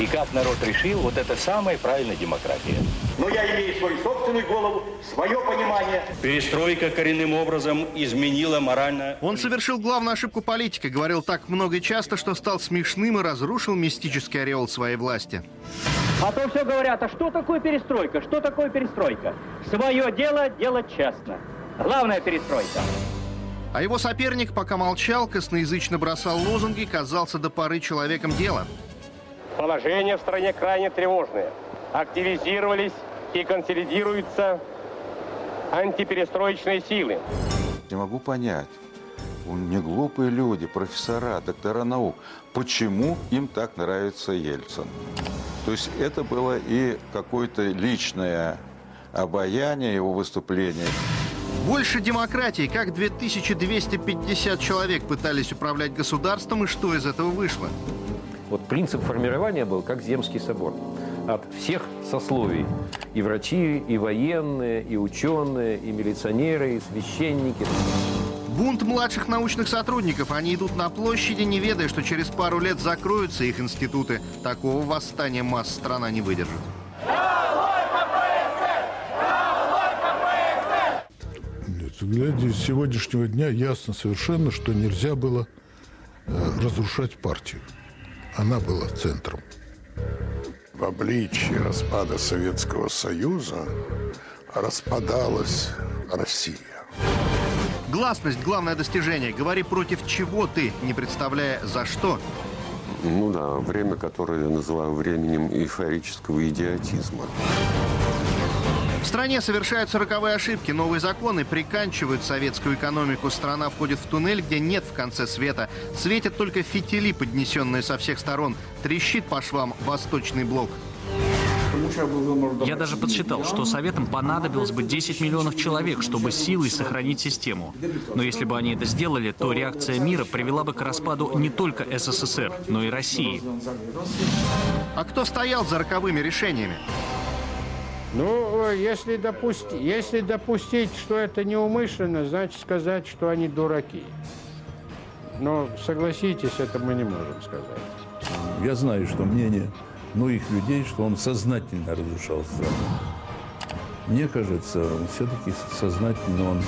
И как народ решил, вот это самая правильная демократия. Но я имею свою собственную голову, свое понимание. Перестройка коренным образом изменила морально... Он совершил главную ошибку политика, говорил так много и часто, что стал смешным и разрушил мистический ореол своей власти. А то все говорят, а что такое перестройка? Что такое перестройка? Свое дело делать честно. Главная перестройка. А его соперник, пока молчал, косноязычно бросал лозунги, казался до поры человеком дела. Положение в стране крайне тревожное. Активизировались и консолидируются антиперестроечные силы. Не могу понять, не глупые люди, профессора, доктора наук, почему им так нравится Ельцин. То есть это было и какое-то личное обаяние его выступления. Больше демократии, как 2250 человек пытались управлять государством, и что из этого вышло? Вот принцип формирования был как Земский собор. От всех сословий. И врачи, и военные, и ученые, и милиционеры, и священники. Бунт младших научных сотрудников. Они идут на площади, не ведая, что через пару лет закроются их институты. Такого восстания масс страна не выдержит. Глядя из сегодняшнего дня, ясно совершенно, что нельзя было э, разрушать партию она была центром. В обличии распада Советского Союза распадалась Россия. Гласность – главное достижение. Говори против чего ты, не представляя за что. Ну да, время, которое я называю временем эйфорического идиотизма. В стране совершаются роковые ошибки. Новые законы приканчивают советскую экономику. Страна входит в туннель, где нет в конце света. Светят только фитили, поднесенные со всех сторон. Трещит по швам восточный блок. Я даже подсчитал, что Советам понадобилось бы 10 миллионов человек, чтобы силой сохранить систему. Но если бы они это сделали, то реакция мира привела бы к распаду не только СССР, но и России. А кто стоял за роковыми решениями? Ну, если, допусти, если допустить, что это неумышленно, значит сказать, что они дураки. Но согласитесь, это мы не можем сказать. Я знаю, что мнение многих людей, что он сознательно разрушал страну. Мне кажется, все-таки сознательно он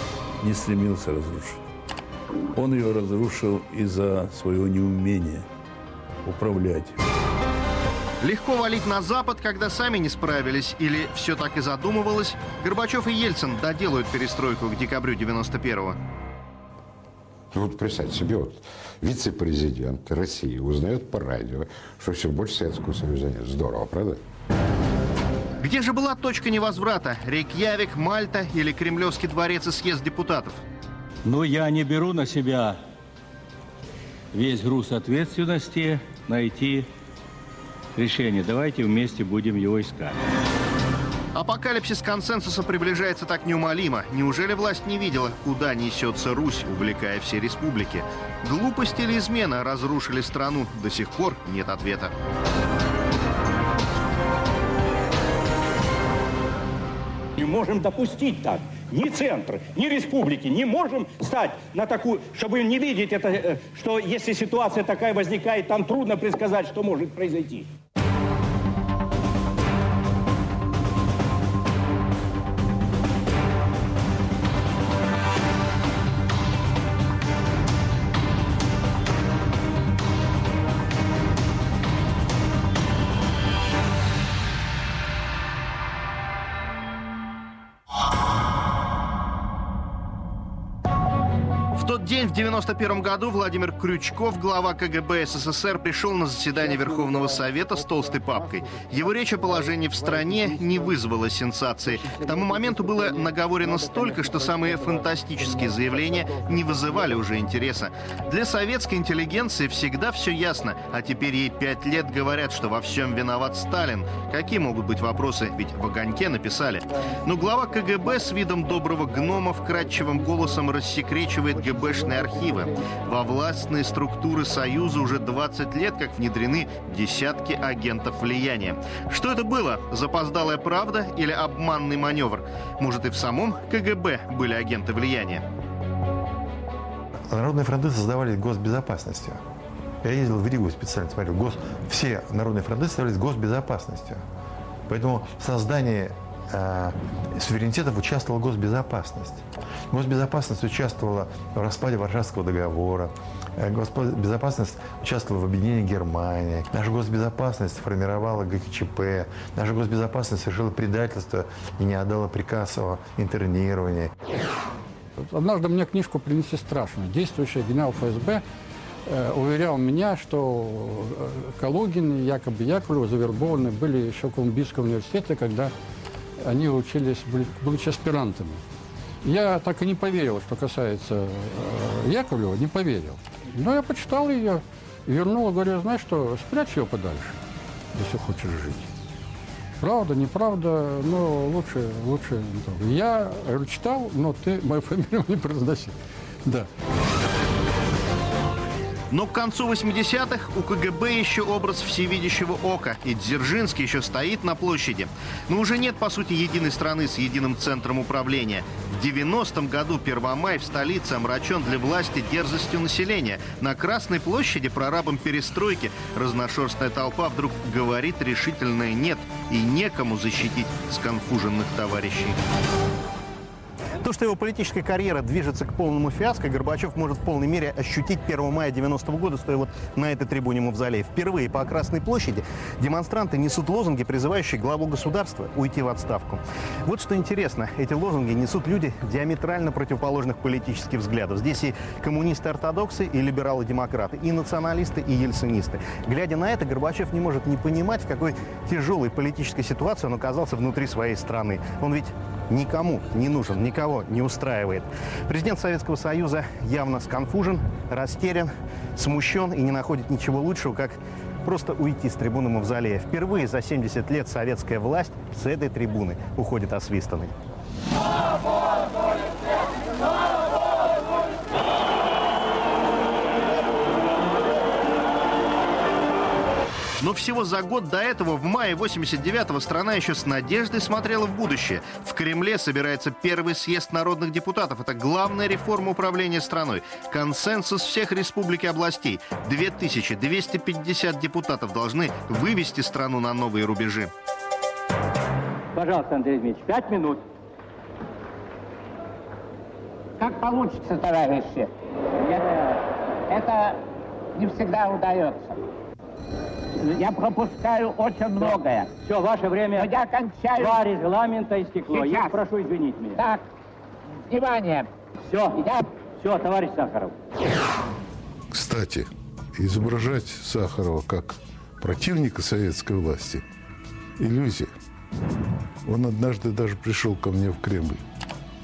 не стремился разрушить. Он ее разрушил из-за своего неумения управлять. Легко валить на Запад, когда сами не справились, или все так и задумывалось, Горбачев и Ельцин доделают перестройку к декабрю 91-го. Ну вот представьте себе, вот вице-президент России узнает по радио, что все, больше Советского Союза нет. Здорово, правда? Где же была точка невозврата? Рейкьявик, Мальта или Кремлевский дворец и съезд депутатов? Но я не беру на себя весь груз ответственности найти решение. Давайте вместе будем его искать. Апокалипсис консенсуса приближается так неумолимо. Неужели власть не видела, куда несется Русь, увлекая все республики? Глупость или измена разрушили страну? До сих пор нет ответа. Не можем допустить так. Ни центр, ни республики не можем стать на такую, чтобы не видеть это, э, что если ситуация такая возникает, там трудно предсказать, что может произойти. 91 году Владимир Крючков, глава КГБ СССР, пришел на заседание Верховного Совета с толстой папкой. Его речь о положении в стране не вызвала сенсации. К тому моменту было наговорено столько, что самые фантастические заявления не вызывали уже интереса. Для советской интеллигенции всегда все ясно, а теперь ей пять лет говорят, что во всем виноват Сталин. Какие могут быть вопросы? Ведь в огоньке написали. Но глава КГБ с видом доброго гнома вкрадчивым голосом рассекречивает ГБ ГБшные архивы. Во властные структуры Союза уже 20 лет как внедрены десятки агентов влияния. Что это было? Запоздалая правда или обманный маневр? Может и в самом КГБ были агенты влияния? Народные фронты создавались госбезопасностью. Я ездил в Ригу специально, смотрел, гос, все народные фронты ставились госбезопасностью. Поэтому э, суверенитетов участвовала госбезопасность. Госбезопасность участвовала в распаде Варшавского договора. Э, Госбезопасность участвовала в объединении Германии. Наша госбезопасность формировала ГКЧП. Наша госбезопасность совершила предательство и не отдала приказ о интернировании. Однажды мне книжку принесли страшную. Действующий генерал ФСБ э, уверял меня, что э, Калугин и якобы Яковлев завербованы были еще в Колумбийском университете, когда они учились, были, будучи аспирантами. Я так и не поверил, что касается э, Яковлева, не поверил. Но я почитал ее, вернул, говорю, знаешь что, спрячь ее подальше, если хочешь жить. Правда, неправда, но лучше, лучше. Я читал, но ты мою фамилию не произноси. Да. Но к концу 80-х у КГБ еще образ всевидящего ока, и Дзержинский еще стоит на площади. Но уже нет, по сути, единой страны с единым центром управления. В 90-м году Первомай в столице омрачен для власти дерзостью населения. На Красной площади прорабам перестройки разношерстная толпа вдруг говорит решительное «нет» и некому защитить сконфуженных товарищей. То, что его политическая карьера движется к полному фиаско, Горбачев может в полной мере ощутить 1 мая 90 -го года, стоя вот на этой трибуне Мавзолея. Впервые по Красной площади демонстранты несут лозунги, призывающие главу государства уйти в отставку. Вот что интересно, эти лозунги несут люди диаметрально противоположных политических взглядов. Здесь и коммунисты-ортодоксы, и либералы-демократы, и националисты, и ельцинисты. Глядя на это, Горбачев не может не понимать, в какой тяжелой политической ситуации он оказался внутри своей страны. Он ведь никому не нужен, никого не устраивает. Президент Советского Союза явно сконфужен, растерян, смущен и не находит ничего лучшего, как просто уйти с трибуны Мавзолея. Впервые за 70 лет советская власть с этой трибуны уходит освистанной. Но всего за год до этого, в мае 89-го, страна еще с надеждой смотрела в будущее. В Кремле собирается первый съезд народных депутатов. Это главная реформа управления страной. Консенсус всех республик и областей. 2250 депутатов должны вывести страну на новые рубежи. Пожалуйста, Андрей Дмитриевич, пять минут. Как получится, товарищи. Это не всегда удается. Я пропускаю очень многое. Все, ваше время Но я кончаю. два регламента истекло. Сейчас. Я прошу извинить меня. Так, внимание. Все, Я все, товарищ Сахаров. Кстати, изображать Сахарова как противника советской власти – иллюзия. Он однажды даже пришел ко мне в Кремль.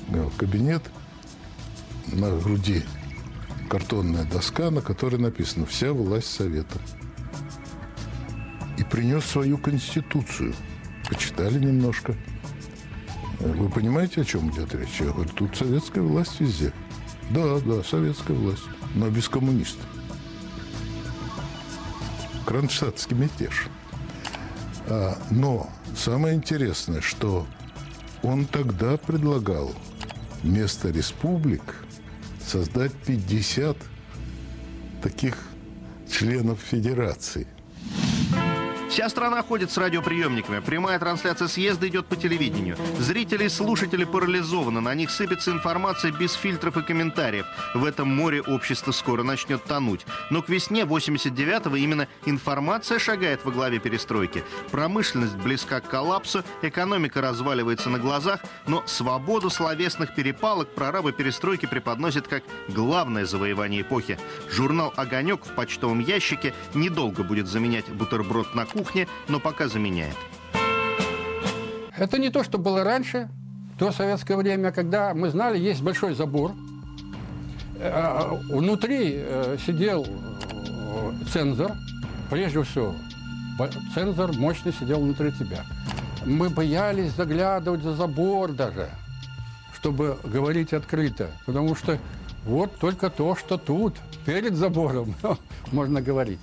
Говорил, кабинет, на груди картонная доска, на которой написано «Вся власть Совета». И принес свою конституцию. Почитали немножко. Вы понимаете, о чем идет речь? Я говорю, тут советская власть везде. Да, да, советская власть, но без коммунистов. Кронштадтский мятеж. А, но самое интересное, что он тогда предлагал вместо республик создать 50 таких членов федерации – Вся страна ходит с радиоприемниками. Прямая трансляция съезда идет по телевидению. Зрители и слушатели парализованы. На них сыпется информация без фильтров и комментариев. В этом море общество скоро начнет тонуть. Но к весне 89-го именно информация шагает во главе перестройки. Промышленность близка к коллапсу, экономика разваливается на глазах, но свободу словесных перепалок прорабы перестройки преподносят как главное завоевание эпохи. Журнал «Огонек» в почтовом ящике недолго будет заменять бутерброд на кухне, но пока заменяет. Это не то, что было раньше, то советское время, когда мы знали, есть большой забор. Э, Внутри э, сидел э, цензор, прежде всего. Цензор мощный сидел внутри тебя. Мы боялись заглядывать за забор даже, чтобы говорить открыто. Потому что вот только то, что тут, перед забором, можно говорить.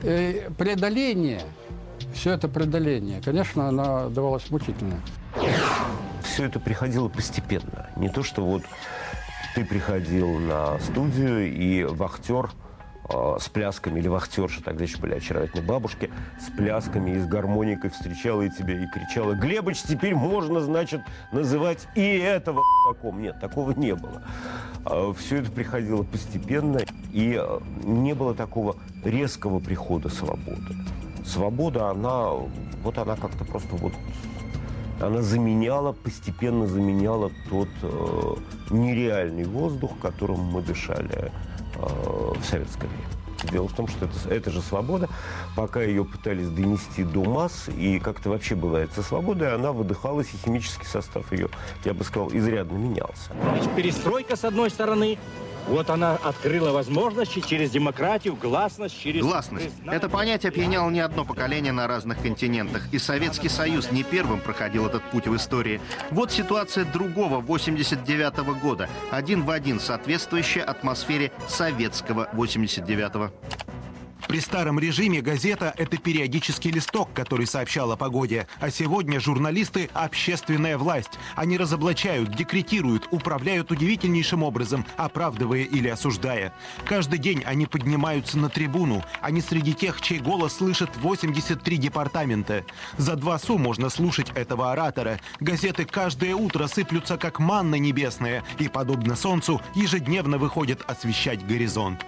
Преодоление, все это преодоление, конечно, оно давалось мучительно. все это приходило постепенно. Не то, что вот ты приходил на студию, и вахтер э, с плясками, или вахтерша, тогда еще были очаровательные бабушки, с плясками и с гармоникой встречала и тебя и кричала, Глебыч, теперь можно, значит, называть и этого таком. Нет, такого не было. Э, все это приходило постепенно, и э, не было такого резкого прихода свободы. Свобода, она, вот она как-то просто вот она заменяла, постепенно заменяла тот э, нереальный воздух, которым мы дышали э, в советское время. Дело в том, что это, это же свобода, пока ее пытались донести до масс, и как-то вообще бывает со свободой, она выдыхалась, и химический состав ее, я бы сказал, изрядно менялся. Перестройка, с одной стороны, вот она открыла возможности через демократию, гласность, через... Гласность. Это понятие опьяняло не одно поколение на разных континентах. И Советский Союз не первым проходил этот путь в истории. Вот ситуация другого 89 -го года. Один в один соответствующая атмосфере советского 89-го. При старом режиме газета – это периодический листок, который сообщал о погоде. А сегодня журналисты – общественная власть. Они разоблачают, декретируют, управляют удивительнейшим образом, оправдывая или осуждая. Каждый день они поднимаются на трибуну. Они среди тех, чей голос слышат 83 департамента. За два су можно слушать этого оратора. Газеты каждое утро сыплются, как манна небесная, и, подобно солнцу, ежедневно выходят освещать горизонт.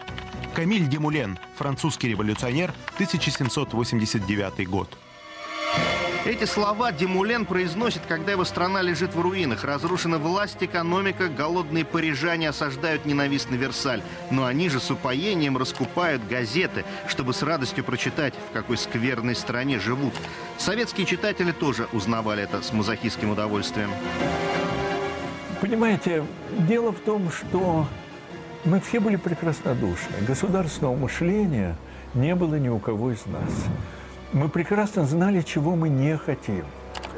Камиль Демулен, французский революционер, 1789 год. Эти слова Демулен произносит, когда его страна лежит в руинах. Разрушена власть, экономика, голодные парижане осаждают ненавистный Версаль. Но они же с упоением раскупают газеты, чтобы с радостью прочитать, в какой скверной стране живут. Советские читатели тоже узнавали это с мазохистским удовольствием. Понимаете, дело в том, что мы все были прекраснодушны. Государственного мышления не было ни у кого из нас. Мы прекрасно знали, чего мы не хотим.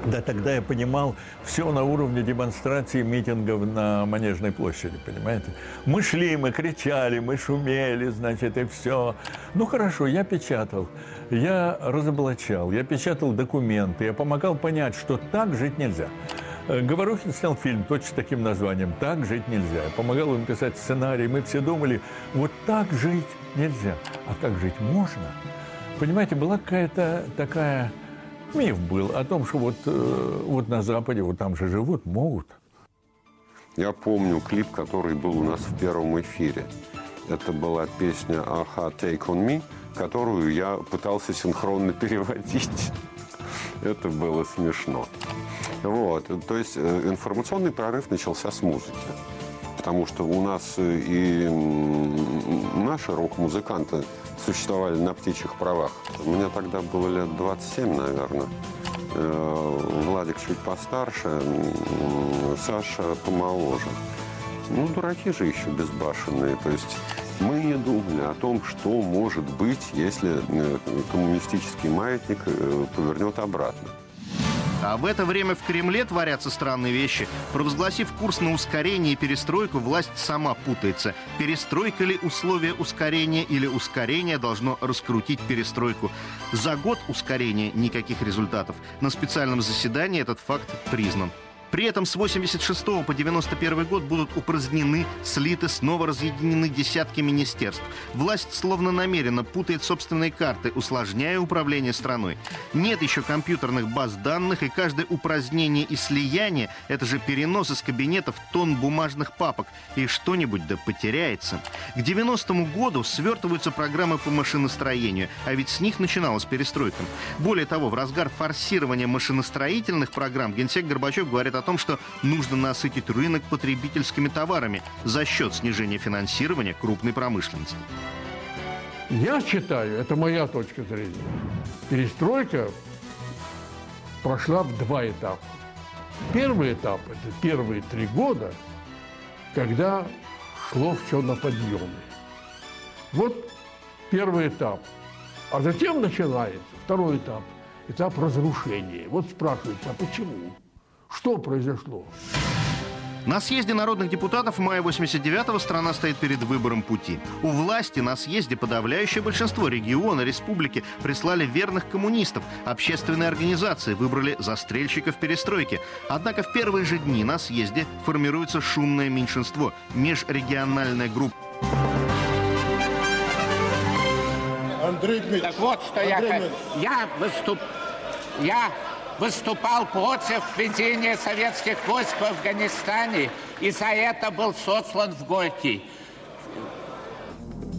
Да тогда я понимал все на уровне демонстрации митингов на Манежной площади, понимаете? Мы шли, мы кричали, мы шумели, значит, и все. Ну хорошо, я печатал, я разоблачал, я печатал документы, я помогал понять, что так жить нельзя. Э, Говорухин снял фильм точно таким названием «Так жить нельзя». Я помогал им писать сценарий. Мы все думали, вот так жить нельзя. А как жить можно? Понимаете, была какая-то такая... Миф был о том, что вот, э, вот на Западе, вот там же живут, могут. Я помню клип, который был у нас в первом эфире. Это была песня «Аха, Take on Me», которую я пытался синхронно переводить. Это было смешно. Вот. То есть э, информационный прорыв начался с музыки. Потому что у нас и наши рок-музыканты существовали на птичьих правах. Мне тогда было лет 27, наверное. Э, Владик чуть постарше, Саша помоложе. Ну, дураки же еще безбашенные. То есть мы не думали о том, что может быть, если э, коммунистический маятник повернет обратно. А в это время в Кремле творятся странные вещи. Провозгласив курс на ускорение и перестройку, власть сама путается. Перестройка ли условие ускорения или ускорение должно раскрутить перестройку. За год ускорения никаких результатов. На специальном заседании этот факт признан. При этом с 86 по 91 год будут упразднены, слиты, снова разъединены десятки министерств. Власть словно намеренно путает собственные карты, усложняя управление страной. Нет еще компьютерных баз данных, и каждое упразднение и слияние – это же перенос из кабинетов тон бумажных папок, и что-нибудь да потеряется. К 90 году свертываются программы по машиностроению, а ведь с них начиналась перестройка. Более того, в разгар форсирования машиностроительных программ генсек Горбачев говорит о том, что нужно насытить рынок потребительскими товарами за счет снижения финансирования крупной промышленности. Я считаю, это моя точка зрения, перестройка прошла в два этапа. Первый этап – это первые три года, когда шло все на подъеме. Вот первый этап. А затем начинается второй этап – этап разрушения. Вот спрашивается, а почему? Что произошло? На съезде народных депутатов в мае 89-го страна стоит перед выбором пути. У власти на съезде подавляющее большинство региона, республики прислали верных коммунистов. Общественные организации выбрали застрельщиков перестройки. Однако в первые же дни на съезде формируется шумное меньшинство – межрегиональная группа. Так вот, что я... Я, выступ... я выступал против введения советских войск в Афганистане и за это был сослан в Горький.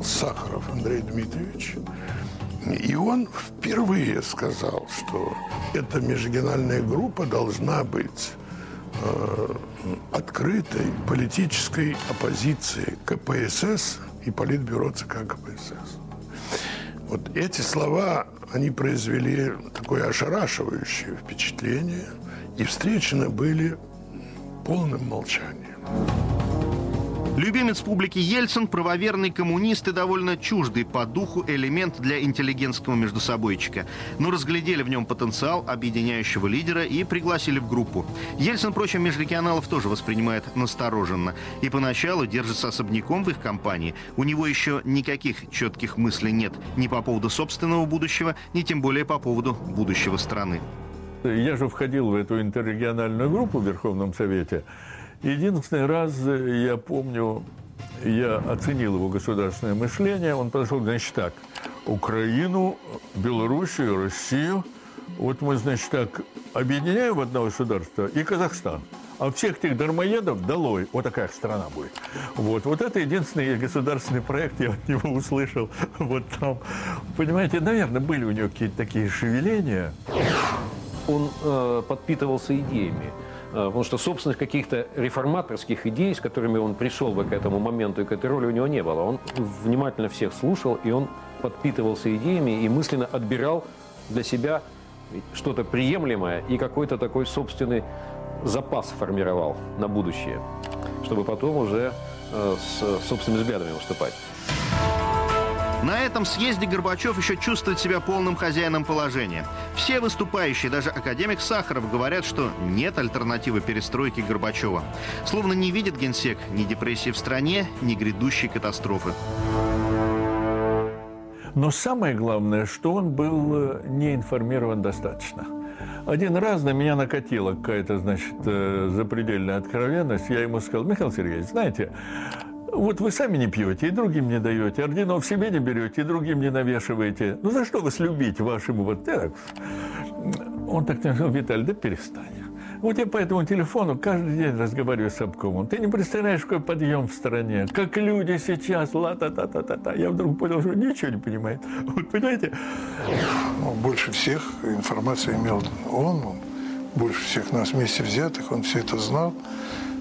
Сахаров Андрей Дмитриевич. И он впервые сказал, что эта межрегиональная группа должна быть э, открытой политической оппозиции КПСС и Политбюро ЦК КПСС. Вот эти слова, они произвели такое ошарашивающее впечатление и встречены были полным молчанием. Любимец публики Ельцин, правоверный коммунист и довольно чуждый по духу элемент для интеллигентского междусобойчика. Но разглядели в нем потенциал объединяющего лидера и пригласили в группу. Ельцин, впрочем, межрегионалов тоже воспринимает настороженно. И поначалу держится особняком в их компании. У него еще никаких четких мыслей нет ни по поводу собственного будущего, ни тем более по поводу будущего страны. Я же входил в эту интеррегиональную группу в Верховном Совете. Единственный раз, я помню, я оценил его государственное мышление. Он подошел, значит, так, Украину, Белоруссию, Россию. Вот мы, значит, так, объединяем в одно государство и Казахстан. А всех этих дармоедов долой. Вот такая страна будет. Вот, вот это единственный государственный проект, я от него услышал. Вот там, понимаете, наверное, были у него какие-то такие шевеления. Он э, подпитывался идеями. Э, потому что собственных каких-то реформаторских идей, с которыми он пришел бы к этому моменту и к этой роли, у него не было. Он внимательно всех слушал, и он подпитывался идеями и мысленно отбирал для себя что-то приемлемое и какой-то такой собственный запас формировал на будущее, чтобы потом уже э, с собственными взглядами выступать. На этом съезде Горбачев еще чувствует себя полным хозяином положения. Все выступающие, даже академик Сахаров, говорят, что нет альтернативы перестройке Горбачева. Словно не видит генсек ни депрессии в стране, ни грядущей катастрофы. Но самое главное, что он был э, не информирован достаточно. Один раз на меня накатила какая-то, значит, э, запредельная откровенность. Я ему сказал, Михаил Сергеевич, знаете, вот вы сами не пьете, и другим не даете, орденов себе не берете, и другим не навешиваете. Ну за что вас любить вашему вот так? Он так сказал, Виталий, да перестань. Вот я по этому телефону каждый день разговариваю с обкомом. Ты не представляешь, какой подъем в стране. Как люди сейчас, ла-та-та-та-та-та. Я вдруг понял, что ничего не понимает. Вот понимаете? Ну, больше всех информации имел он, он, больше всех нас вместе взятых. Он все это знал,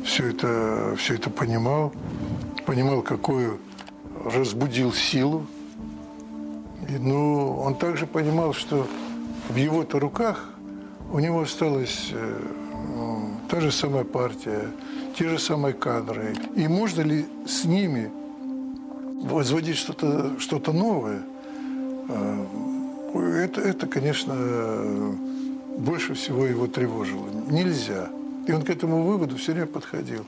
все это, все это понимал понимал, какую разбудил силу. И, ну, он также понимал, что в его-то руках у него осталась ну, та же самая партия, те же самые кадры. И можно ли с ними возводить что-то что, -то, новое? Э, это, это, конечно, больше всего его тревожило. Нельзя. И он к этому выводу все время подходил.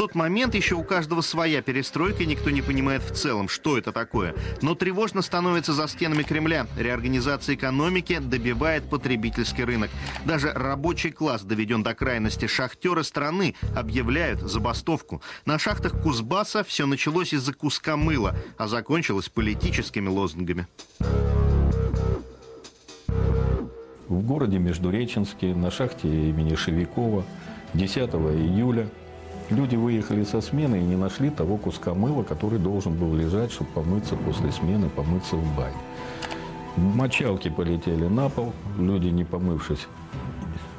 Тот момент еще у каждого своя перестройка, и никто не понимает в целом, что это такое. Но тревожно становится за стенами Кремля. Реорганизация экономики добивает потребительский рынок. Даже рабочий класс доведен до крайности. Шахтеры страны объявляют забастовку. На шахтах Кузбасса все началось из-за куска мыла, а закончилось политическими лозунгами. В городе Междуреченске на шахте имени Шевикова 10 июля люди выехали со смены и не нашли того куска мыла, который должен был лежать, чтобы помыться после смены, помыться в бане. Мочалки полетели на пол, люди, не помывшись,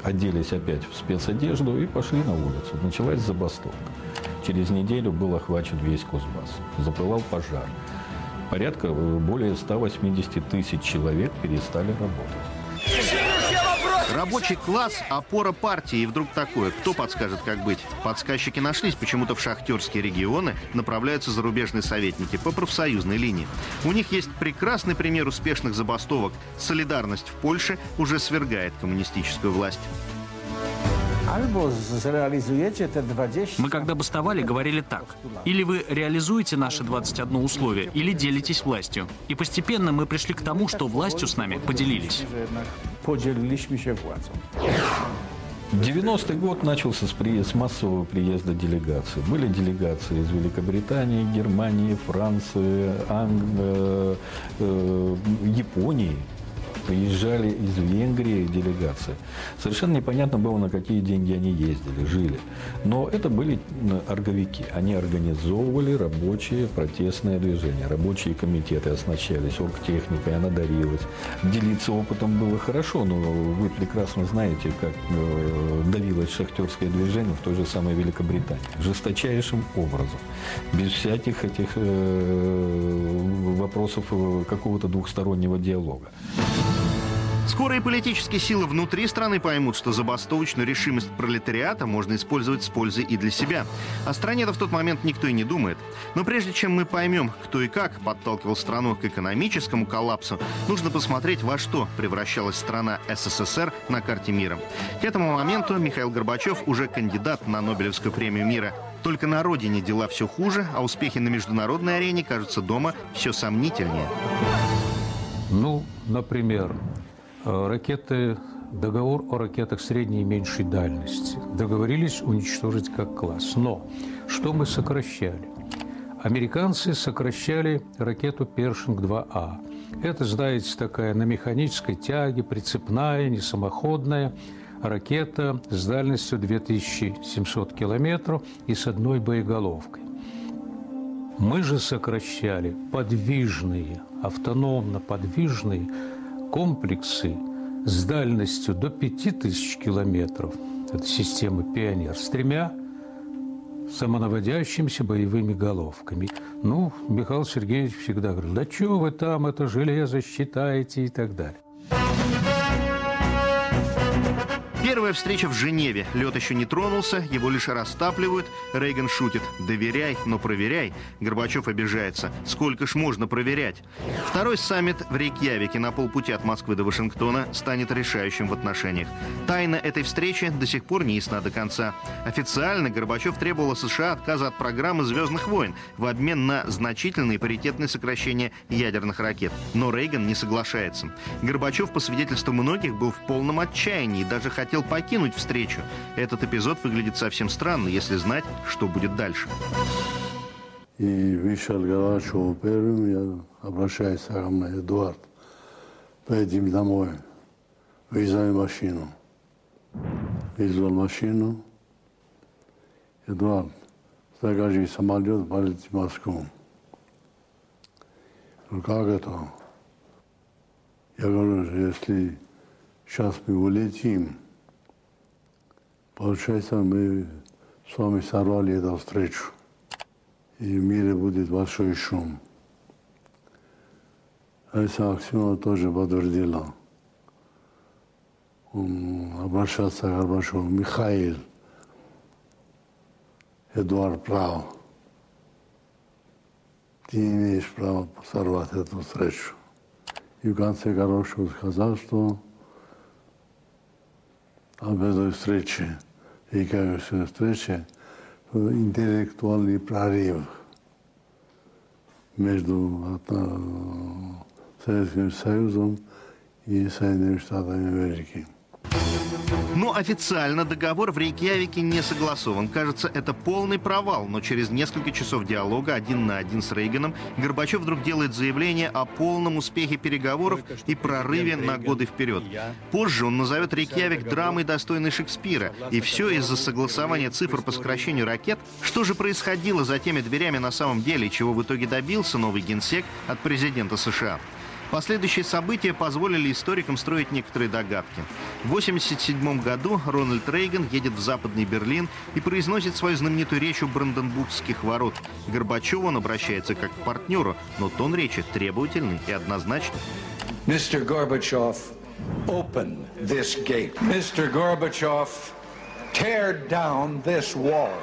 оделись опять в спецодежду и пошли на улицу. Началась забастовка. Через неделю был охвачен весь Кузбасс. Запылал пожар. Порядка э, более 180 тысяч человек перестали работать. Рабочий класс – опора партии. И вдруг такое. Кто подскажет, как быть? Подсказчики нашлись. Почему-то в шахтерские регионы направляются зарубежные советники по профсоюзной линии. У них есть прекрасный пример успешных забастовок. Солидарность в Польше уже свергает коммунистическую власть. Мы когда бастовали, говорили так. Или вы реализуете наши 21 условия, или делитесь властью. И постепенно мы пришли к тому, что властью с нами поделились. 90-й год начался с, при... с массового приезда делегаций. Были делегации из Великобритании, Германии, Франции, Анг... э, э, Японии приезжали из Венгрии делегации. Совершенно непонятно было, на какие деньги они ездили, жили. Но это были орговики. Они организовывали рабочие протестные движения. Рабочие комитеты оснащались оргтехникой, она дарилась. Делиться опытом было хорошо, но вы прекрасно знаете, как э, давилось шахтерское движение в той же самой Великобритании. Жесточайшим образом. Без всяких этих э, вопросов э, какого-то двухстороннего диалога. Скоро и политические силы внутри страны поймут, что забастовочную решимость пролетариата можно использовать с пользой и для себя. О стране-то в тот момент никто и не думает. Но прежде чем мы поймем, кто и как подталкивал страну к экономическому коллапсу, нужно посмотреть, во что превращалась страна СССР на карте мира. К этому моменту Михаил Горбачев уже кандидат на Нобелевскую премию мира. Только на родине дела все хуже, а успехи на международной арене кажутся дома все сомнительнее. Ну, например, ракеты, договор о ракетах средней и меньшей дальности. Договорились уничтожить как класс. Но что мы сокращали? Американцы сокращали ракету «Першинг-2А». Это, знаете, такая на механической тяге, прицепная, не самоходная ракета с дальностью 2700 километров и с одной боеголовкой. Мы же сокращали подвижные, автономно подвижные комплексы с дальностью до 5000 километров. Это система «Пионер» с тремя самонаводящимися боевыми головками. Ну, Михаил Сергеевич всегда говорил, да что вы там это железо считаете и так далее. Первая встреча в Женеве. Лед еще не тронулся, его лишь растапливают. Рейган шутит. Доверяй, но проверяй. Горбачев обижается. Сколько ж можно проверять? Второй саммит в Рейкьявике на полпути от Москвы до Вашингтона станет решающим в отношениях. Тайна этой встречи до сих пор не ясна до конца. Официально Горбачев требовал США отказа от программы «Звездных войн» в обмен на значительные паритетные сокращения ядерных ракет. Но Рейган не соглашается. Горбачев, по свидетельству многих, был в полном отчаянии и даже хотел покинуть встречу. Этот эпизод выглядит совсем странно, если знать, что будет дальше. И вышел Горбачев первым, я обращаюсь ко мне, Эдуард, поедем домой, вызови машину. Вызвал машину. Эдуард, закажи самолет, полетим в Москву. Ну как это? Я говорю, если сейчас мы улетим, получается, мы с вами сорвали эту встречу. И в мире будет большой шум. Айса Аксенова тоже подтвердила. Он обращался к Горбачеву. Михаил, Эдуард прав. Ты не имеешь права сорвать эту встречу. И в конце Горбачев сказал, что об этой встрече, и как встрече, интеллектуальный прорыв между Советским Союзом и Соединенными Штатами Америки. Но официально договор в Рейкьявике не согласован. Кажется, это полный провал, но через несколько часов диалога один на один с Рейганом Горбачев вдруг делает заявление о полном успехе переговоров и прорыве на годы вперед. Позже он назовет Рейкьявик драмой, достойной Шекспира. И все из-за согласования цифр по сокращению ракет. Что же происходило за теми дверями на самом деле, чего в итоге добился новый генсек от президента США? Последующие события позволили историкам строить некоторые догадки. В 1987 году Рональд Рейган едет в Западный Берлин и произносит свою знаменитую речь у Бранденбургских ворот. Горбачеву он обращается как к партнеру, но тон речи требовательный и однозначный. Mr. Gorbachev, open this gate. Mr. Gorbachev, tear down this wall.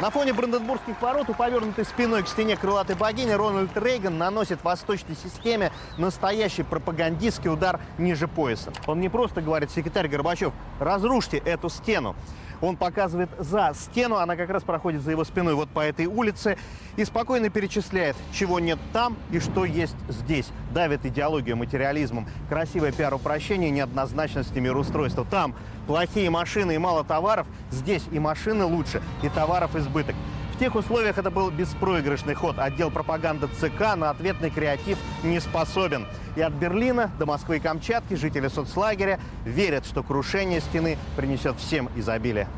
На фоне Бранденбургских ворот у повернутой спиной к стене крылатой богини Рональд Рейган наносит восточной системе настоящий пропагандистский удар ниже пояса. Он не просто говорит, секретарь Горбачев, разрушьте эту стену. Он показывает за стену, она как раз проходит за его спиной вот по этой улице и спокойно перечисляет, чего нет там и что есть здесь. Давит идеологию материализмом. Красивое пиар-упрощение, неоднозначности мироустройства. Там плохие машины и мало товаров, здесь и машины лучше, и товаров избыток. Тех условиях это был беспроигрышный ход. Отдел пропаганды ЦК на ответный креатив не способен. И от Берлина до Москвы и Камчатки жители соцлагеря верят, что крушение стены принесет всем изобилие.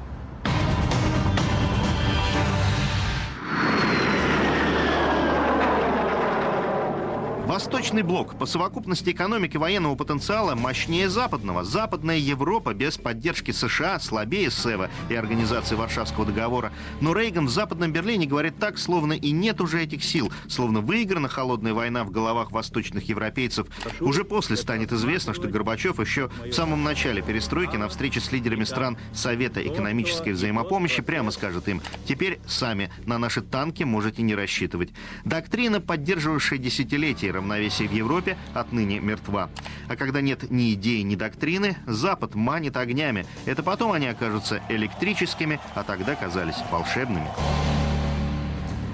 Восточный блок по совокупности экономики военного потенциала мощнее западного. Западная Европа без поддержки США слабее СЭВа и Организации Варшавского договора. Но Рейган в Западном Берлине говорит так, словно и нет уже этих сил, словно выиграна холодная война в головах восточных европейцев. Уже после станет известно, что Горбачев еще в самом начале перестройки на встрече с лидерами стран Совета экономической взаимопомощи прямо скажет им, теперь сами на наши танки можете не рассчитывать. Доктрина, поддерживавшая десятилетия равновесие в Европе отныне мертва. А когда нет ни идеи, ни доктрины, Запад манит огнями. Это потом они окажутся электрическими, а тогда казались волшебными.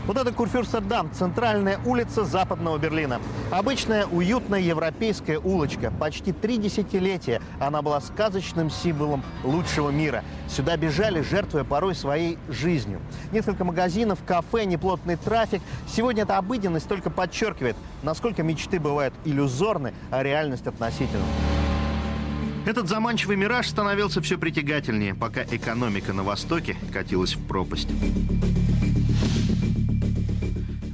Вот это Курфюрстердам, центральная улица западного Берлина. Обычная уютная европейская улочка. Почти три десятилетия она была сказочным символом лучшего мира. Сюда бежали, жертвуя порой своей жизнью. Несколько магазинов, кафе, неплотный трафик. Сегодня эта обыденность только подчеркивает, насколько мечты бывают иллюзорны, а реальность относительна. Этот заманчивый мираж становился все притягательнее, пока экономика на Востоке катилась в пропасть.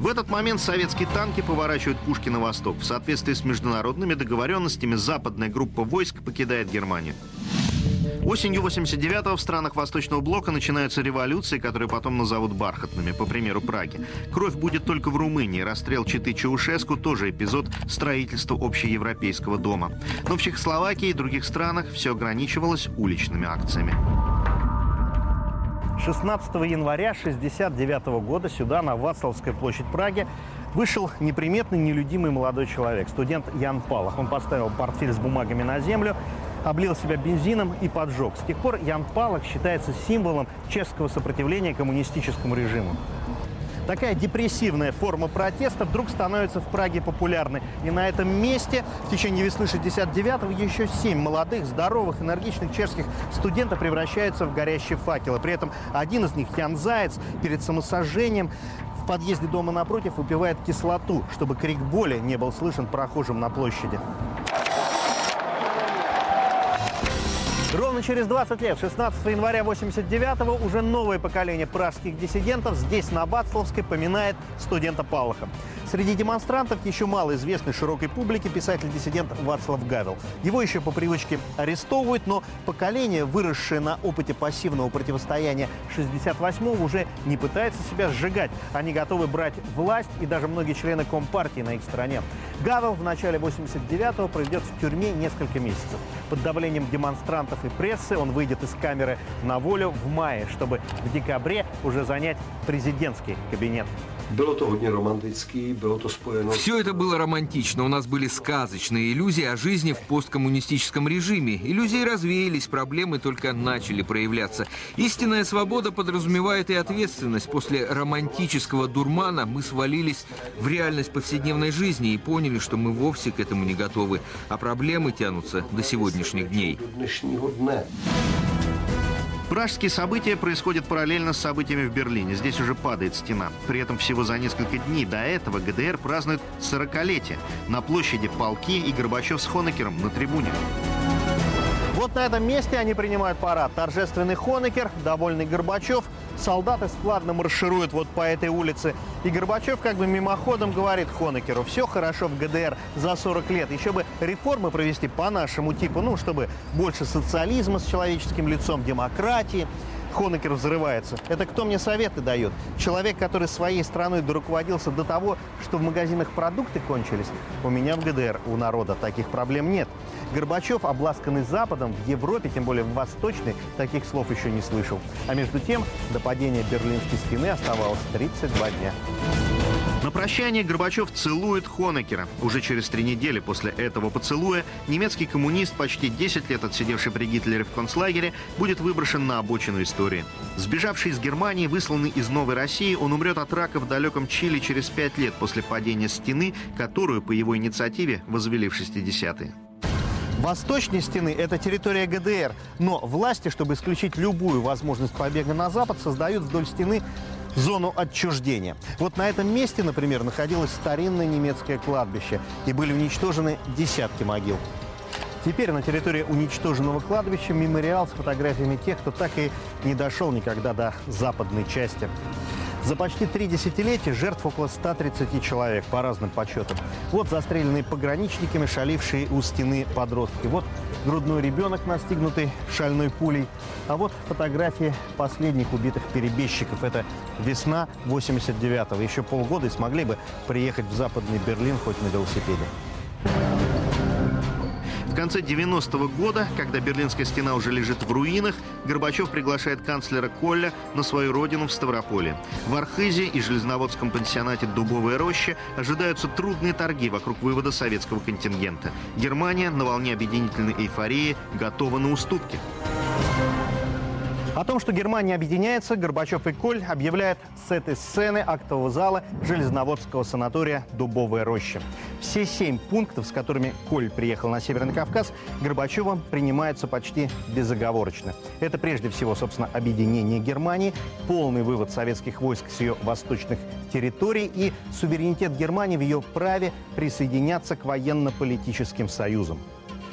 В этот момент советские танки поворачивают пушки на восток. В соответствии с международными договоренностями западная группа войск покидает Германию. Осенью 89-го в странах Восточного блока начинаются революции, которые потом назовут бархатными, по примеру Праги. Кровь будет только в Румынии. Расстрел Читы Чаушеску тоже эпизод строительства общеевропейского дома. Но в Чехословакии и других странах все ограничивалось уличными акциями. 16 января 1969 года сюда, на Вацлавской площадь Праги, вышел неприметный, нелюдимый молодой человек, студент Ян Палах. Он поставил портфель с бумагами на землю, облил себя бензином и поджег. С тех пор Ян Палах считается символом чешского сопротивления коммунистическому режиму. Такая депрессивная форма протеста вдруг становится в Праге популярной. И на этом месте в течение весны 69-го еще семь молодых, здоровых, энергичных чешских студентов превращаются в горящие факелы. При этом один из них, Ян Заяц, перед самосожжением в подъезде дома напротив выпивает кислоту, чтобы крик боли не был слышен прохожим на площади. Ровно через 20 лет, 16 января 89-го, уже новое поколение пражских диссидентов здесь, на Бацлавской, поминает студента Павлоха. Среди демонстрантов еще мало известный широкой публике писатель-диссидент Вацлав Гавел. Его еще по привычке арестовывают, но поколение, выросшее на опыте пассивного противостояния 68-го, уже не пытается себя сжигать. Они готовы брать власть, и даже многие члены Компартии на их стороне. Гавел в начале 89-го проведет в тюрьме несколько месяцев. Под давлением демонстрантов и прессы он выйдет из камеры на волю в мае, чтобы в декабре уже занять президентский кабинет. Bylo to hodně romantický, bylo to spojeno... Все это было романтично. У нас были сказочные иллюзии о жизни в посткоммунистическом режиме. Иллюзии развеялись, проблемы только начали проявляться. Истинная свобода подразумевает и ответственность. После романтического дурмана мы свалились в реальность повседневной жизни и поняли, что мы вовсе к этому не готовы. А проблемы тянутся до сегодняшних дней. Пражские события происходят параллельно с событиями в Берлине. Здесь уже падает стена. При этом всего за несколько дней до этого ГДР празднует 40-летие. На площади полки и Горбачев с Хонекером на трибуне. Вот на этом месте они принимают парад. Торжественный Хонекер, довольный Горбачев. Солдаты складно маршируют вот по этой улице. И Горбачев как бы мимоходом говорит Хонекеру, все хорошо в ГДР за 40 лет. Еще бы реформы провести по нашему типу, ну, чтобы больше социализма с человеческим лицом, демократии. Хонекер взрывается. Это кто мне советы дает? Человек, который своей страной доруководился до того, что в магазинах продукты кончились. У меня в ГДР, у народа таких проблем нет. Горбачев, обласканный Западом, в Европе, тем более в Восточной, таких слов еще не слышал. А между тем, до падения Берлинской стены оставалось 32 дня. На прощание Горбачев целует Хонекера. Уже через три недели после этого поцелуя немецкий коммунист, почти 10 лет отсидевший при Гитлере в концлагере, будет выброшен на обочину истории. Сбежавший из Германии, высланный из Новой России, он умрет от рака в далеком Чили через пять лет после падения стены, которую по его инициативе возвели в 60-е. Восточной стены – это территория ГДР, но власти, чтобы исключить любую возможность побега на запад, создают вдоль стены зону отчуждения. Вот на этом месте, например, находилось старинное немецкое кладбище, и были уничтожены десятки могил. Теперь на территории уничтоженного кладбища мемориал с фотографиями тех, кто так и не дошел никогда до западной части. За почти три десятилетия жертв около 130 человек, по разным подсчетам. Вот застреленные пограничниками, шалившие у стены подростки. Вот грудной ребенок, настигнутый шальной пулей. А вот фотографии последних убитых перебежчиков. Это весна 89-го. Еще полгода и смогли бы приехать в западный Берлин хоть на велосипеде. В конце 90-го года, когда Берлинская стена уже лежит в руинах, Горбачев приглашает канцлера Колля на свою родину в Ставрополе. В Архизе и железноводском пансионате «Дубовая роща» ожидаются трудные торги вокруг вывода советского контингента. Германия на волне объединительной эйфории готова на уступки. О том, что Германия объединяется, Горбачев и Коль объявляют с этой сцены актового зала Железноводского санатория «Дубовая роща». Все семь пунктов, с которыми Коль приехал на Северный Кавказ, Горбачевым принимаются почти безоговорочно. Это прежде всего, собственно, объединение Германии, полный вывод советских войск с ее восточных территорий и суверенитет Германии в ее праве присоединяться к военно-политическим союзам.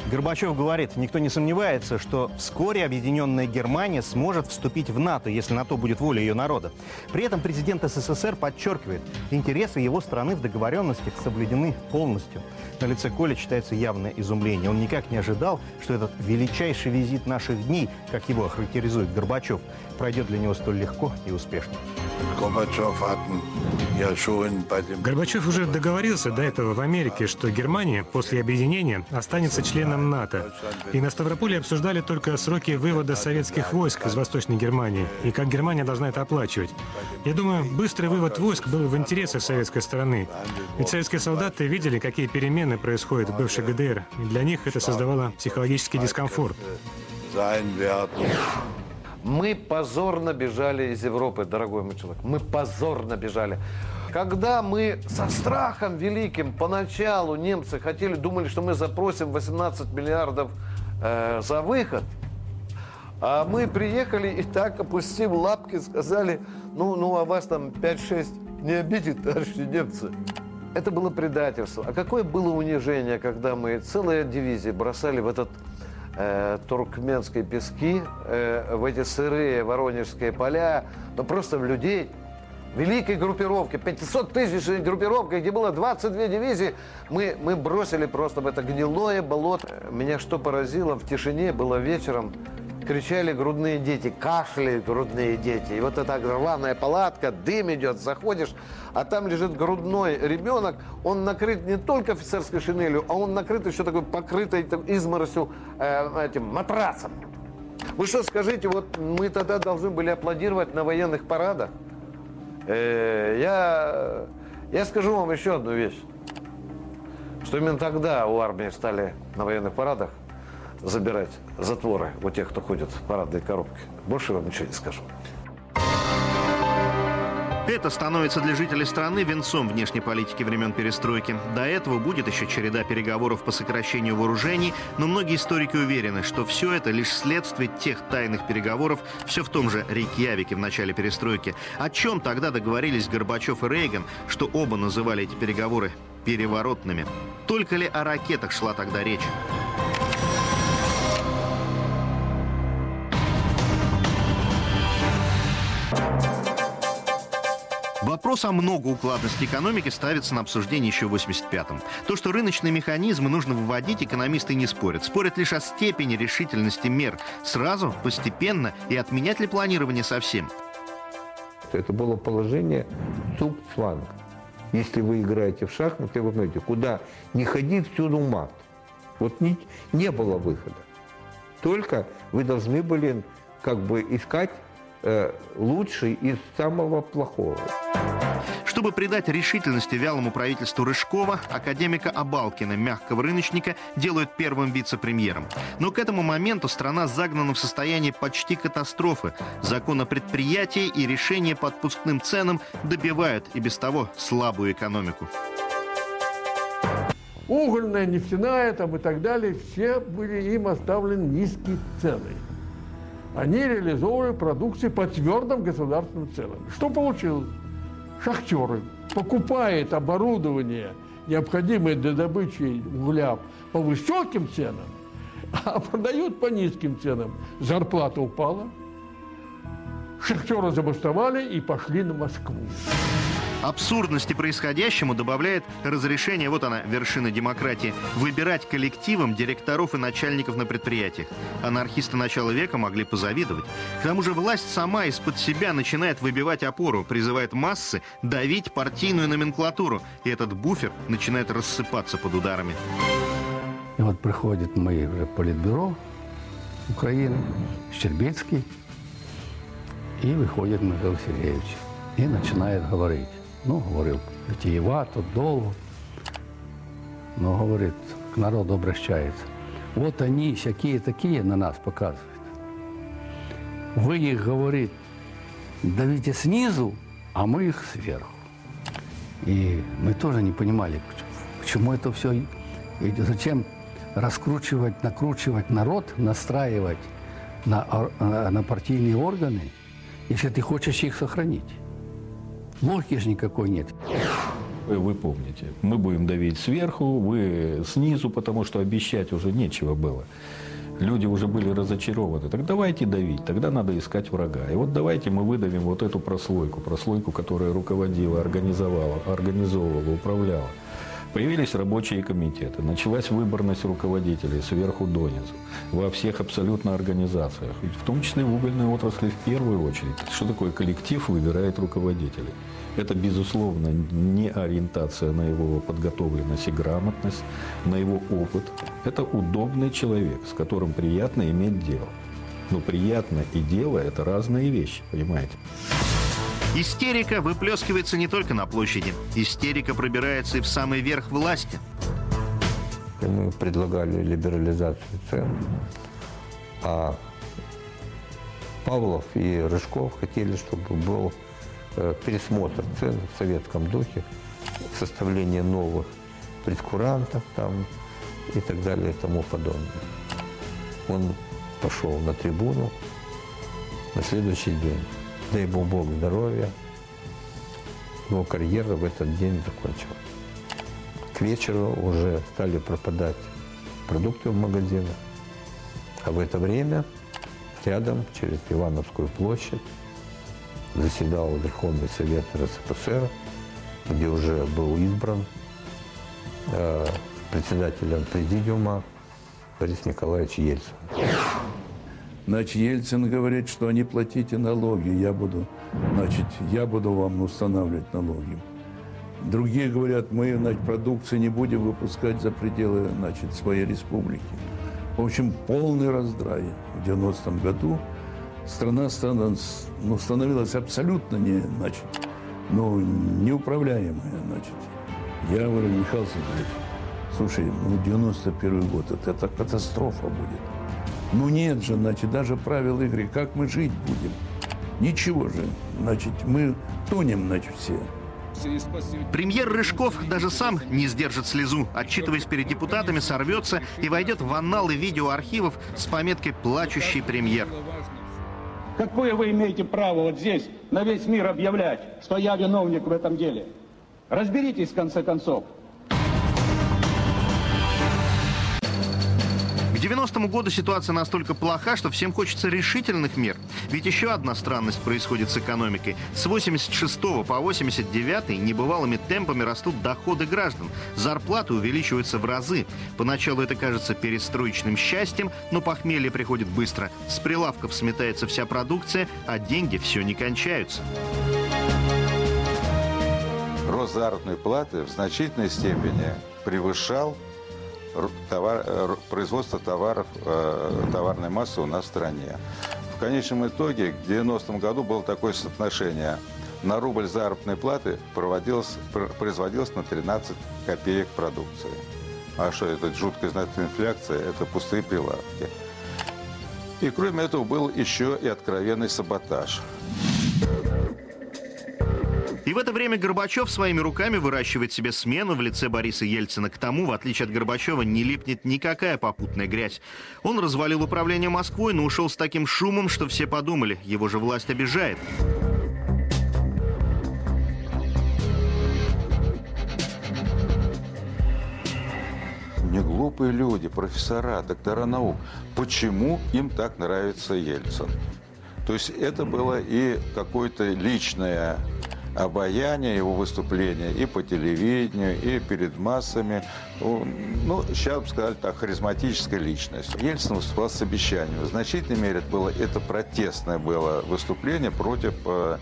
Горбачев говорит, никто не сомневается, что вскоре объединенная Германия сможет вступить в НАТО, если на то будет воля ее народа. При этом президент СССР подчеркивает, интересы его страны в договоренностях соблюдены полностью. На лице Коля читается явное изумление. Он никак не ожидал, что этот величайший визит наших дней, как его охарактеризует Горбачев, пройдет для него столь легко и успешно. Горбачев уже договорился до этого в Америке, что Германия после объединения останется членом НАТО. И на Ставрополе обсуждали только сроки вывода советских войск из Восточной Германии и как Германия должна это оплачивать. Я думаю, быстрый вывод войск был в интересах советской стороны. Ведь советские солдаты видели, какие перемены происходят в бывшей ГДР, и для них это создавало психологический дискомфорт. Мы позорно бежали из Европы, дорогой мой человек. Мы позорно бежали. Когда мы со страхом великим поначалу немцы хотели, думали, что мы запросим 18 миллиардов э, за выход, а мы приехали и так, опустив лапки, сказали, ну, ну а вас там 5-6 не обидит, товарищи немцы. Это было предательство. А какое было унижение, когда мы целые дивизии бросали в этот э, туркменские пески, э, в эти сырые воронежские поля, но просто в людей, великой группировки, 500 тысячной группировки, где было 22 дивизии, мы, мы бросили просто в это гнилое болото. Меня что поразило, в тишине было вечером, кричали грудные дети, кашляют грудные дети. И вот эта рваная палатка, дым идет, заходишь, а там лежит грудной ребенок, он накрыт не только офицерской шинелью, а он накрыт еще такой покрытой там, изморосью э, этим матрасом. Вы что скажите, вот мы тогда должны были аплодировать на военных парадах? Э, я, я скажу вам еще одну вещь, что именно тогда у армии стали на военных парадах забирать затворы у тех, кто ходит в парадные коробки. Больше вам ничего не скажу. Это становится для жителей страны венцом внешней политики времен перестройки. До этого будет еще череда переговоров по сокращению вооружений, но многие историки уверены, что все это лишь следствие тех тайных переговоров, все в том же Рейкьявике в начале перестройки. О чем тогда договорились Горбачев и Рейган, что оба называли эти переговоры переворотными? Только ли о ракетах шла тогда речь? Вопрос о многоукладности экономики ставится на обсуждение еще в 85-м. То, что рыночные механизмы нужно вводить, экономисты не спорят. Спорят лишь о степени решительности мер. Сразу, постепенно и отменять ли планирование совсем. Это было положение цуп-фланг. Если вы играете в шахматы, вы понимаете, куда не ходи, всюду мат. Вот не, не было выхода. Только вы должны были как бы искать э, лучший из самого плохого. Чтобы придать решительности вялому правительству Рыжкова, академика Абалкина, мягкого рыночника, делают первым вице-премьером. Но к этому моменту страна загнана в состояние почти катастрофы. Закон о предприятии и решение по отпускным ценам добивают и без того слабую экономику. Угольная, нефтяная там и так далее, все были им оставлены низкие цены. Они реализовывали продукцию по твердым государственным ценам. Что получилось? Шахтеры покупают оборудование, необходимое для добычи угля по высоким ценам, а продают по низким ценам. Зарплата упала, шахтеры забастовали и пошли на Москву. Абсурдности происходящему добавляет разрешение, вот она, вершина демократии, выбирать коллективом директоров и начальников на предприятиях. Анархисты начала века могли позавидовать. К тому же власть сама из-под себя начинает выбивать опору, призывает массы давить партийную номенклатуру, и этот буфер начинает рассыпаться под ударами. И вот приходит уже политбюро Украины, Щербицкий, и выходит Михаил Сергеевич и начинает говорить. Ну, говорил, витиевато, долго. Но, говорит, к народу обращается. Вот они, всякие такие, на нас показывают. Вы их, говорит, давите снизу, а мы их сверху. И мы тоже не понимали, к чему это все, и зачем раскручивать, накручивать народ, настраивать на, на партийные органы, если ты хочешь их сохранить. Логики же никакой нет. Вы помните, мы будем давить сверху, вы снизу, потому что обещать уже нечего было. Люди уже были разочарованы. Так давайте давить, тогда надо искать врага. И вот давайте мы выдавим вот эту прослойку, прослойку, которая руководила, организовала, организовывала, управляла. Появились рабочие комитеты, началась выборность руководителей сверху донизу во всех абсолютно организациях, в том числе в угольной отрасли в первую очередь. Что такое коллектив выбирает руководителей? Это, безусловно, не ориентация на его подготовленность и грамотность, на его опыт. Это удобный человек, с которым приятно иметь дело. Но приятно и дело – это разные вещи, понимаете? Истерика выплескивается не только на площади. Истерика пробирается и в самый верх власти. Мы предлагали либерализацию цен, а Павлов и Рыжков хотели, чтобы был э, пересмотр цен в советском духе, составление новых прескурантов там и так далее и тому подобное. Он пошел на трибуну на следующий день дай ему Бог здоровья, его карьера в этот день закончилась. К вечеру уже стали пропадать продукты в магазинах, а в это время рядом, через Ивановскую площадь, заседал Верховный Совет РСФСР, где уже был избран э, председателем президиума Борис Николаевич Ельцин. Значит, Ельцин говорит, что не платите налоги, я буду, значит, я буду вам устанавливать налоги. Другие говорят, мы, значит, продукции не будем выпускать за пределы, значит, своей республики. В общем, полный раздрай. В 90-м году страна ну, становилась абсолютно не, значит, ну, неуправляемая, значит. Я говорю, Михаил Сергеевич, слушай, ну, 91 год, это, это катастрофа будет. Ну нет же, значит, даже правил игры, как мы жить будем? Ничего же, значит, мы тонем, значит, все. Премьер Рыжков даже сам не сдержит слезу. Отчитываясь перед депутатами, сорвется и войдет в анналы видеоархивов с пометкой «Плачущий премьер». Какое вы имеете право вот здесь на весь мир объявлять, что я виновник в этом деле? Разберитесь, в конце концов. 90-му году ситуация настолько плоха, что всем хочется решительных мер. Ведь еще одна странность происходит с экономикой. С 86 по 89 небывалыми темпами растут доходы граждан. Зарплаты увеличиваются в разы. Поначалу это кажется перестроечным счастьем, но похмелье приходит быстро. С прилавков сметается вся продукция, а деньги все не кончаются. Рост заработной платы в значительной степени превышал товар, э, производства товаров, э, товарной массы у нас в стране. В конечном итоге к 90-му году было такое соотношение на рубль заработной платы проводилось, производилось на 13 копеек продукции. А что это жуткая значительная инфляция? Это пустые прилавки. И кроме этого был еще и откровенный саботаж. И в это время Горбачев своими руками выращивает себе смену в лице Бориса Ельцина. К тому, в отличие от Горбачева, не липнет никакая попутная грязь. Он развалил управление Москвой, но ушел с таким шумом, что все подумали, его же власть обижает. Не глупые люди, профессора, доктора наук. Почему им так нравится Ельцин? То есть это было и какое-то личное обаяние его выступления и по телевидению, и перед массами. Ну, сейчас бы сказали так, харизматическая личность. Ельцин выступал с обещанием. В значительной мере это было, это протестное было выступление против э,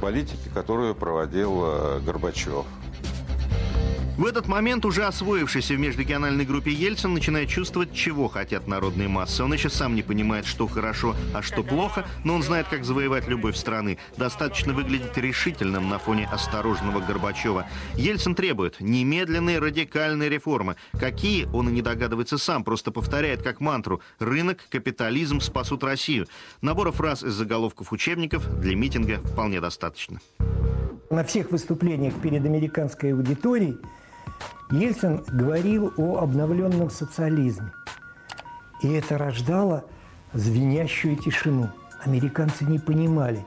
политики, которую проводил э, Горбачев. В этот момент уже освоившийся в межрегиональной группе Ельцин начинает чувствовать, чего хотят народные массы. Он еще сам не понимает, что хорошо, а что плохо, но он знает, как завоевать любовь страны. Достаточно выглядеть решительным на фоне осторожного Горбачева. Ельцин требует немедленные радикальные реформы. Какие, он и не догадывается сам, просто повторяет как мантру «рынок, капитализм спасут Россию». Набора фраз из заголовков учебников для митинга вполне достаточно. На всех выступлениях перед американской аудиторией Ельцин говорил о обновленном социализме. И это рождало звенящую тишину. Американцы не понимали,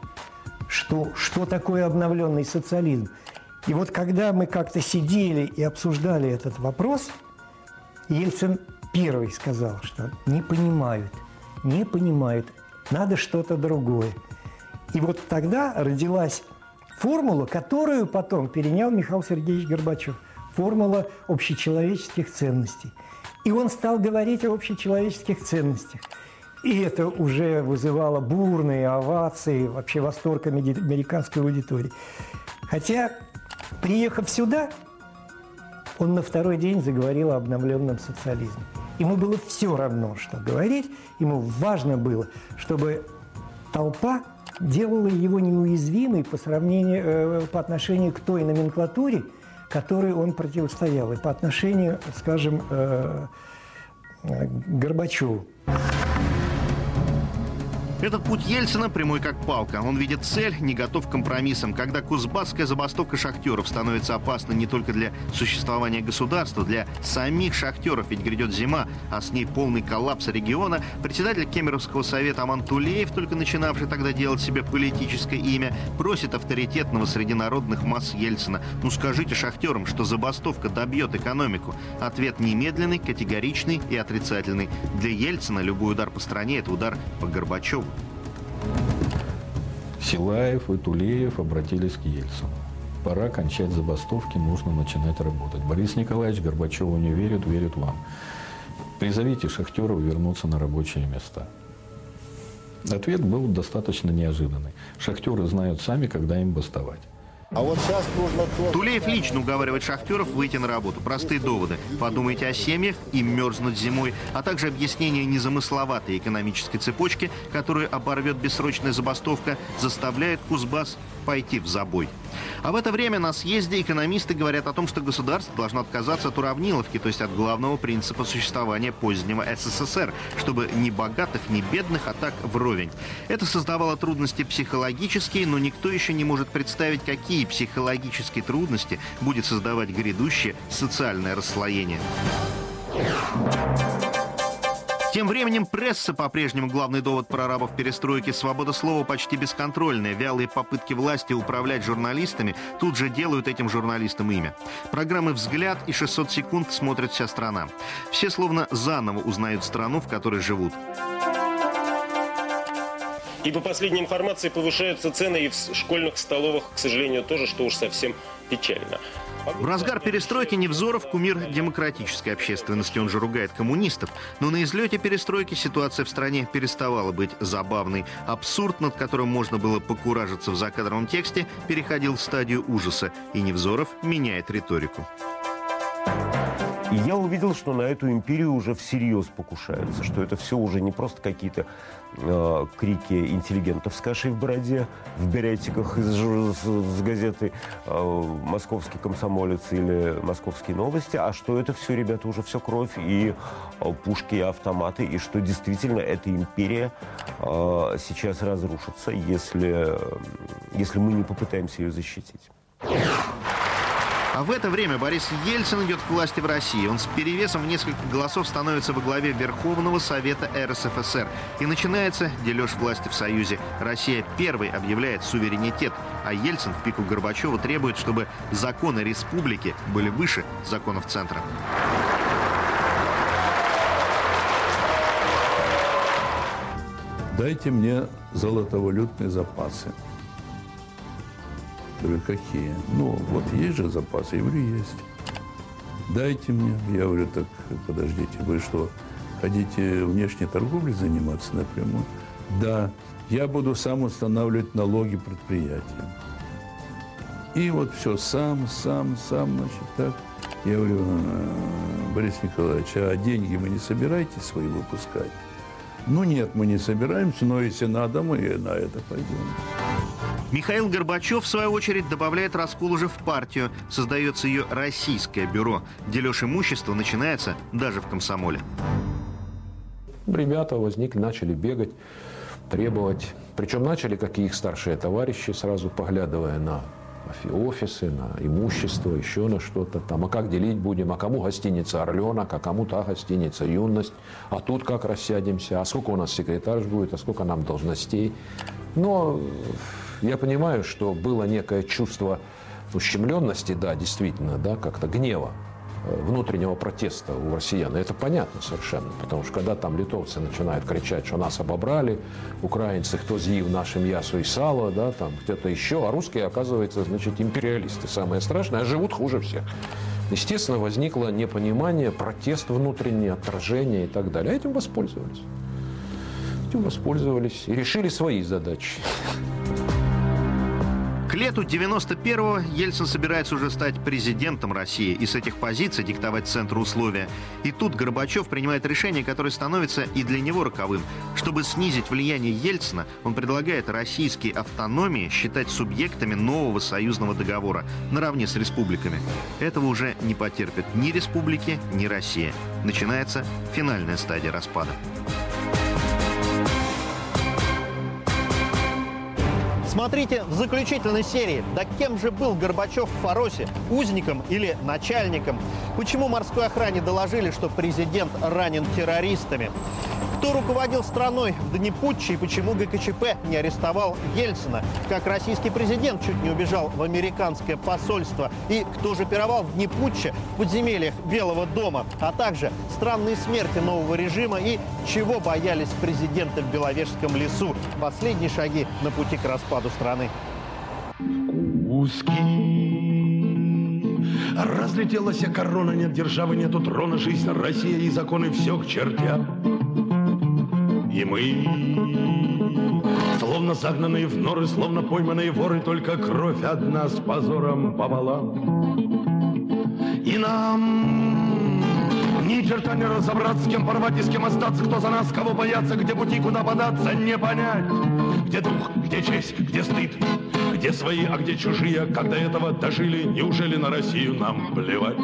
что, что такое обновленный социализм. И вот когда мы как-то сидели и обсуждали этот вопрос, Ельцин первый сказал, что не понимают, не понимают, надо что-то другое. И вот тогда родилась формула, которую потом перенял Михаил Сергеевич Горбачев – формула общечеловеческих ценностей. И он стал говорить о общечеловеческих ценностях. И это уже вызывало бурные овации, вообще восторг американской аудитории. Хотя, приехав сюда, он на второй день заговорил о обновленном социализме. Ему было все равно, что говорить. Ему важно было, чтобы толпа делала его неуязвимой по, сравнению, э, по отношению к той номенклатуре, которой он противостоял и по отношению, скажем, э, э, к Горбачеву. Этот путь Ельцина прямой как палка. Он видит цель, не готов к компромиссам. Когда кузбасская забастовка шахтеров становится опасной не только для существования государства, для самих шахтеров, ведь грядет зима, а с ней полный коллапс региона, председатель Кемеровского совета Аман Тулеев, только начинавший тогда делать себе политическое имя, просит авторитетного среди народных масс Ельцина. Ну скажите шахтерам, что забастовка добьет экономику. Ответ немедленный, категоричный и отрицательный. Для Ельцина любой удар по стране – это удар по Горбачеву. Силаев и Тулеев обратились к Ельцину. Пора кончать забастовки, нужно начинать работать. Борис Николаевич Горбачеву не верит, верит вам. Призовите шахтеров вернуться на рабочие места. Ответ был достаточно неожиданный. Шахтеры знают сами, когда им бастовать. А вот сейчас нужно. Тулеев лично уговаривает шахтеров выйти на работу. Простые доводы. Подумайте о семьях, им мерзнуть зимой, а также объяснение незамысловатой экономической цепочки, которую оборвет бессрочная забастовка, заставляет Кузбасс пойти в забой. А в это время на съезде экономисты говорят о том, что государство должно отказаться от уравниловки, то есть от главного принципа существования позднего СССР, чтобы ни богатых, ни бедных, а так вровень. Это создавало трудности психологические, но никто еще не может представить, какие психологические трудности будет создавать грядущее социальное расслоение. Тем временем пресса по-прежнему главный довод прорабов перестройки. Свобода слова почти бесконтрольная. Вялые попытки власти управлять журналистами тут же делают этим журналистам имя. Программы «Взгляд» и «600 секунд» смотрит вся страна. Все словно заново узнают страну, в которой живут. И по последней информации повышаются цены и в школьных столовых, к сожалению, тоже, что уж совсем печально. В разгар перестройки Невзоров – кумир демократической общественности, он же ругает коммунистов. Но на излете перестройки ситуация в стране переставала быть забавной. Абсурд, над которым можно было покуражиться в закадровом тексте, переходил в стадию ужаса, и Невзоров меняет риторику. И я увидел, что на эту империю уже всерьез покушаются, что это все уже не просто какие-то э, крики интеллигентов с кашей в бороде, в беретиках из, с газеты э, «Московский комсомолец» или «Московские новости», а что это все, ребята, уже все кровь и э, пушки, и автоматы, и что действительно эта империя э, сейчас разрушится, если, если мы не попытаемся ее защитить. А в это время Борис Ельцин идет к власти в России. Он с перевесом в несколько голосов становится во главе Верховного Совета РСФСР. И начинается дележ власти в Союзе. Россия первой объявляет суверенитет, а Ельцин в пику Горбачева требует, чтобы законы республики были выше законов центра. Дайте мне золотовалютные запасы. Говорю, какие? Ну, вот есть же запасы? Я говорю, есть. Дайте мне. Я говорю, так подождите, вы что, хотите внешней торговлей заниматься напрямую? Да, я буду сам устанавливать налоги предприятиям. И вот все, сам, сам, сам, значит, так. Я говорю, «А, Борис Николаевич, а деньги мы не собираетесь свои выпускать? Ну нет, мы не собираемся, но если надо, мы на это пойдем. Михаил Горбачев, в свою очередь, добавляет раскол уже в партию. Создается ее российское бюро. Дележ имущества начинается даже в комсомоле. Ребята возникли, начали бегать, требовать. Причем начали, как и их старшие товарищи, сразу поглядывая на офисы, на имущество, еще на что-то там. А как делить будем? А кому гостиница «Орленок», а кому та гостиница «Юность», а тут как рассядемся, а сколько у нас секретарь будет, а сколько нам должностей. Но я понимаю, что было некое чувство ущемленности, да, действительно, да, как-то гнева э, внутреннего протеста у россиян. Это понятно совершенно, потому что когда там литовцы начинают кричать, что нас обобрали, украинцы, кто з'їв наше мясо и сало, да, там где-то еще, а русские, оказывается, значит, империалисты, самое страшное, а живут хуже всех. Естественно, возникло непонимание, протест внутренний, отражение и так далее. А этим воспользовались. Этим воспользовались и решили свои задачи. К лету 91-го Ельцин собирается уже стать президентом России и с этих позиций диктовать центру условия. И тут Горбачев принимает решение, которое становится и для него роковым. Чтобы снизить влияние Ельцина, он предлагает российские автономии считать субъектами нового союзного договора наравне с республиками. Этого уже не потерпят ни республики, ни Россия. Начинается финальная стадия распада. Смотрите в заключительной серии. Да кем же был Горбачев в Фаросе? Узником или начальником? Почему морской охране доложили, что президент ранен террористами? Кто руководил страной в дни путча и почему ГКЧП не арестовал Ельцина? Как российский президент чуть не убежал в американское посольство? И кто же пировал в дни путча в подземельях Белого дома? А также странные смерти нового режима и чего боялись президенты в Беловежском лесу? Последние шаги на пути к распаду страны. Узкий. Разлетелась корона, нет державы, нету трона, жизнь, Россия и законы все к чертям. И мы, словно загнанные в норы, словно пойманные воры, только кровь одна с позором пополам. И нам ни черта не разобраться, с кем порвать и с кем остаться, кто за нас, кого бояться, где пути, куда податься, не понять. Где дух, где честь, где стыд, где свои, а где чужие, когда этого дожили, неужели на Россию нам плевать?